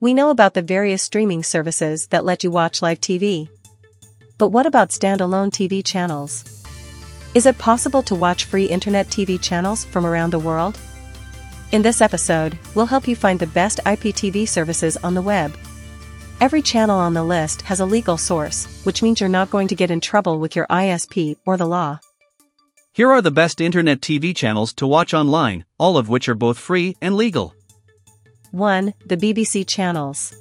We know about the various streaming services that let you watch live TV. But what about standalone TV channels? Is it possible to watch free internet TV channels from around the world? In this episode, we'll help you find the best IPTV services on the web. Every channel on the list has a legal source, which means you're not going to get in trouble with your ISP or the law. Here are the best internet TV channels to watch online, all of which are both free and legal. 1. The BBC channels.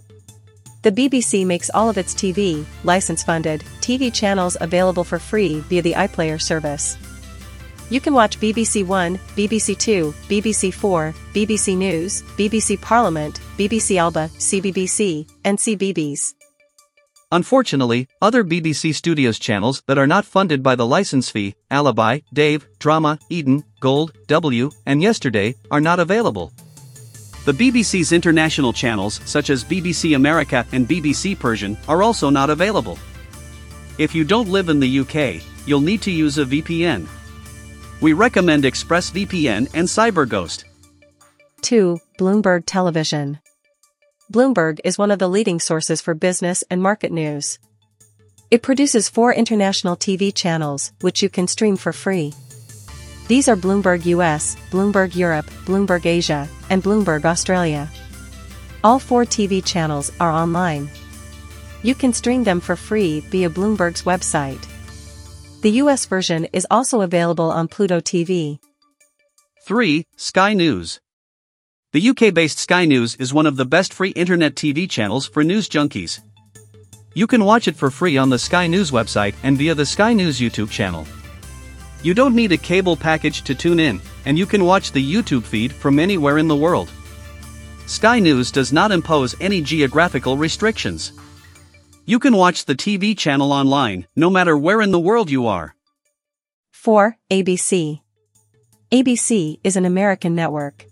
The BBC makes all of its TV, license-funded, TV channels available for free via the iPlayer service. You can watch BBC One, BBC Two, BBC Four, BBC News, BBC Parliament, BBC Alba, CBBC, and CBeebies. Unfortunately, other BBC Studios channels that are not funded by the license fee, Alibi, Dave, Drama, Eden, Gold, W, and Yesterday, are not available. The BBC's international channels, such as BBC America and BBC Persian, are also not available. If you don't live in the UK, you'll need to use a VPN. We recommend ExpressVPN and CyberGhost. 2. Bloomberg Television. Bloomberg is one of the leading sources for business and market news. It produces four international TV channels, which you can stream for free. These are Bloomberg US, Bloomberg Europe, Bloomberg Asia, and Bloomberg Australia. All four TV channels are online. You can stream them for free via Bloomberg's website. The US version is also available on Pluto TV. 3. Sky News. The UK based Sky News is one of the best free internet TV channels for news junkies. You can watch it for free on the Sky News website and via the Sky News YouTube channel. You don't need a cable package to tune in, and you can watch the YouTube feed from anywhere in the world. Sky News does not impose any geographical restrictions. You can watch the TV channel online, no matter where in the world you are. 4. ABC. ABC is an American network.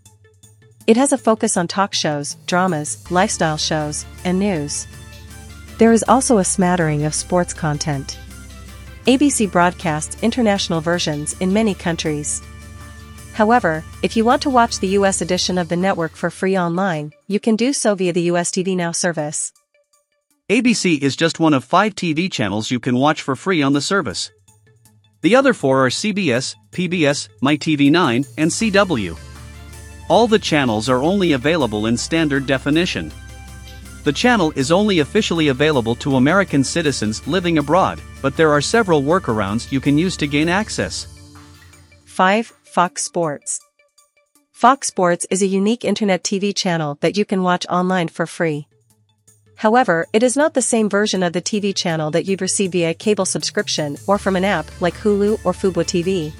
It has a focus on talk shows, dramas, lifestyle shows, and news. There is also a smattering of sports content. ABC broadcasts international versions in many countries. However, if you want to watch the US edition of the network for free online, you can do so via the US TV Now service. ABC is just one of five TV channels you can watch for free on the service. The other four are CBS, PBS, MyTV9, and CW. All the channels are only available in standard definition. The channel is only officially available to American citizens living abroad, but there are several workarounds you can use to gain access. 5. Fox Sports. Fox Sports is a unique internet TV channel that you can watch online for free. However, it is not the same version of the TV channel that you'd receive via cable subscription or from an app like Hulu or Fubo TV.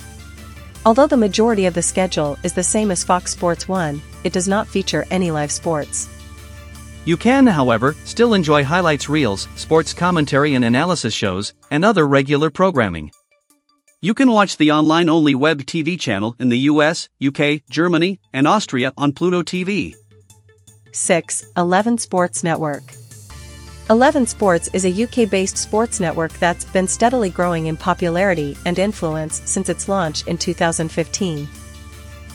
Although the majority of the schedule is the same as Fox Sports 1, it does not feature any live sports. You can, however, still enjoy highlights reels, sports commentary and analysis shows, and other regular programming. You can watch the online only web TV channel in the US, UK, Germany, and Austria on Pluto TV. 6. 11 Sports Network. 11 Sports is a UK based sports network that's been steadily growing in popularity and influence since its launch in 2015.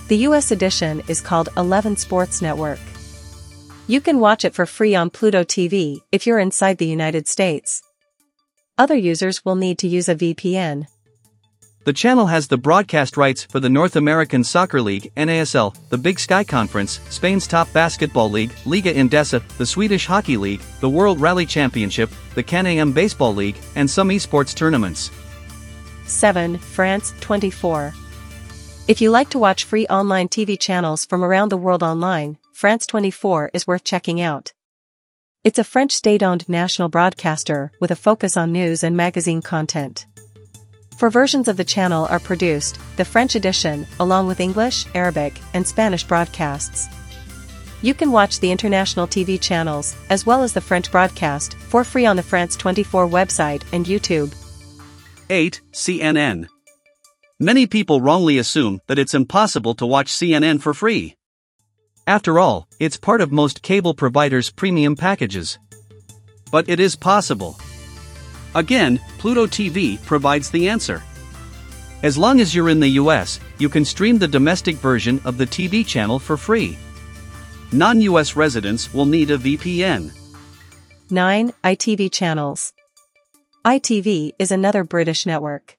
The US edition is called 11 Sports Network. You can watch it for free on Pluto TV if you're inside the United States. Other users will need to use a VPN. The channel has the broadcast rights for the North American Soccer League, NASL, the Big Sky Conference, Spain's top basketball league, Liga Endesa, the Swedish Hockey League, the World Rally Championship, the Can-Am Baseball League, and some esports tournaments. 7. France 24. If you like to watch free online TV channels from around the world online, France 24 is worth checking out. It's a French state-owned national broadcaster with a focus on news and magazine content. Four versions of the channel are produced, the French edition, along with English, Arabic, and Spanish broadcasts. You can watch the international TV channels, as well as the French broadcast, for free on the France 24 website and YouTube. 8. CNN. Many people wrongly assume that it's impossible to watch CNN for free. After all, it's part of most cable providers' premium packages. But it is possible. Again, Pluto TV provides the answer. As long as you're in the US, you can stream the domestic version of the TV channel for free. non-US residents will need a VPN. 9. ITV channels. ITV is another British network.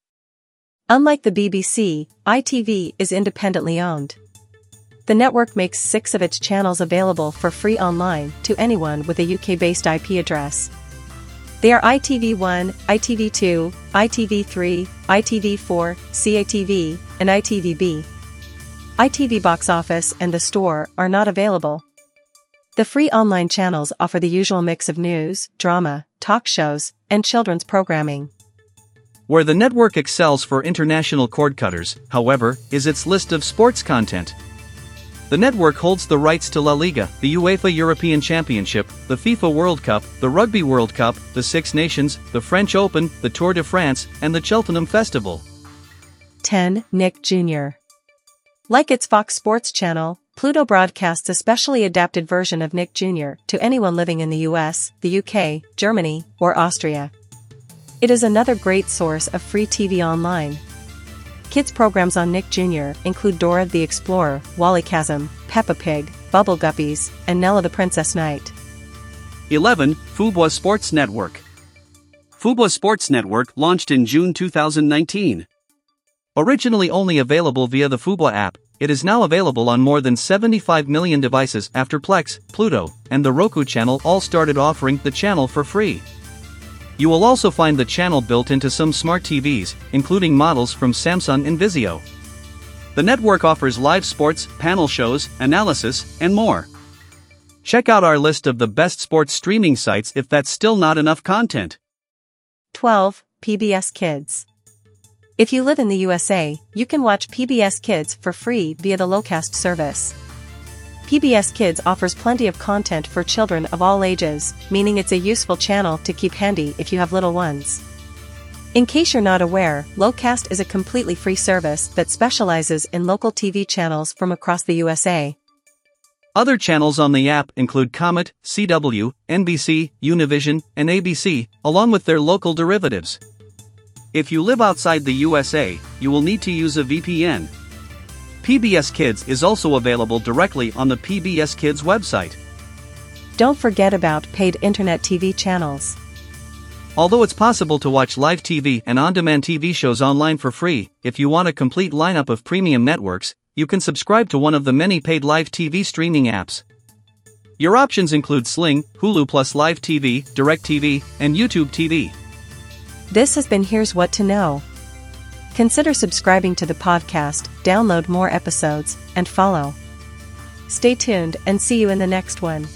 Unlike the BBC, ITV is independently owned. The network makes six of its channels available for free online to anyone with a UK-based IP address. They are ITV1, ITV2, ITV3, ITV4, CITV, and ITVBe. ITV Box Office and The Store are not available. The free online channels offer the usual mix of news, drama, talk shows, and children's programming. Where the network excels for international cord cutters, however, is its list of sports content. The network holds the rights to La Liga, the UEFA European Championship, the FIFA World Cup, the Rugby World Cup, the Six Nations, the French Open, the Tour de France, and the Cheltenham Festival. 10. Nick Jr. Like its Fox Sports channel, Pluto broadcasts a specially adapted version of Nick Jr. to anyone living in the US, the UK, Germany, or Austria. It is another great source of free TV online. Kids programs on Nick Jr. include Dora the Explorer, Wallykazam, Peppa Pig, Bubble Guppies, and Nella the Princess Knight. 11. Fubo Sports Network. Fubo Sports Network launched in June 2019. Originally only available via the Fubo app, it is now available on more than 75 million devices after Plex, Pluto, and the Roku channel all started offering the channel for free. You will also find the channel built into some smart TVs, including models from Samsung and Vizio. The network offers live sports, panel shows, analysis, and more. Check out our list of the best sports streaming sites if that's still not enough content. 12. PBS Kids. If you live in the USA, you can watch PBS Kids for free via the Locast service. PBS Kids offers plenty of content for children of all ages, meaning it's a useful channel to keep handy if you have little ones. In case you're not aware, Locast is a completely free service that specializes in local TV channels from across the USA. Other channels on the app include Comet, CW, NBC, Univision, and ABC, along with their local derivatives. If you live outside the USA, you will need to use a VPN, PBS Kids is also available directly on the PBS Kids website. Don't forget about paid internet TV channels. Although it's possible to watch live TV and on demand TV shows online for free, if you want a complete lineup of premium networks, you can subscribe to one of the many paid live TV streaming apps. Your options include Sling, Hulu Plus Live TV, DirecTV, and YouTube TV. This has been Here's What to Know. Consider subscribing to the podcast, download more episodes, and follow. Stay tuned and see you in the next one.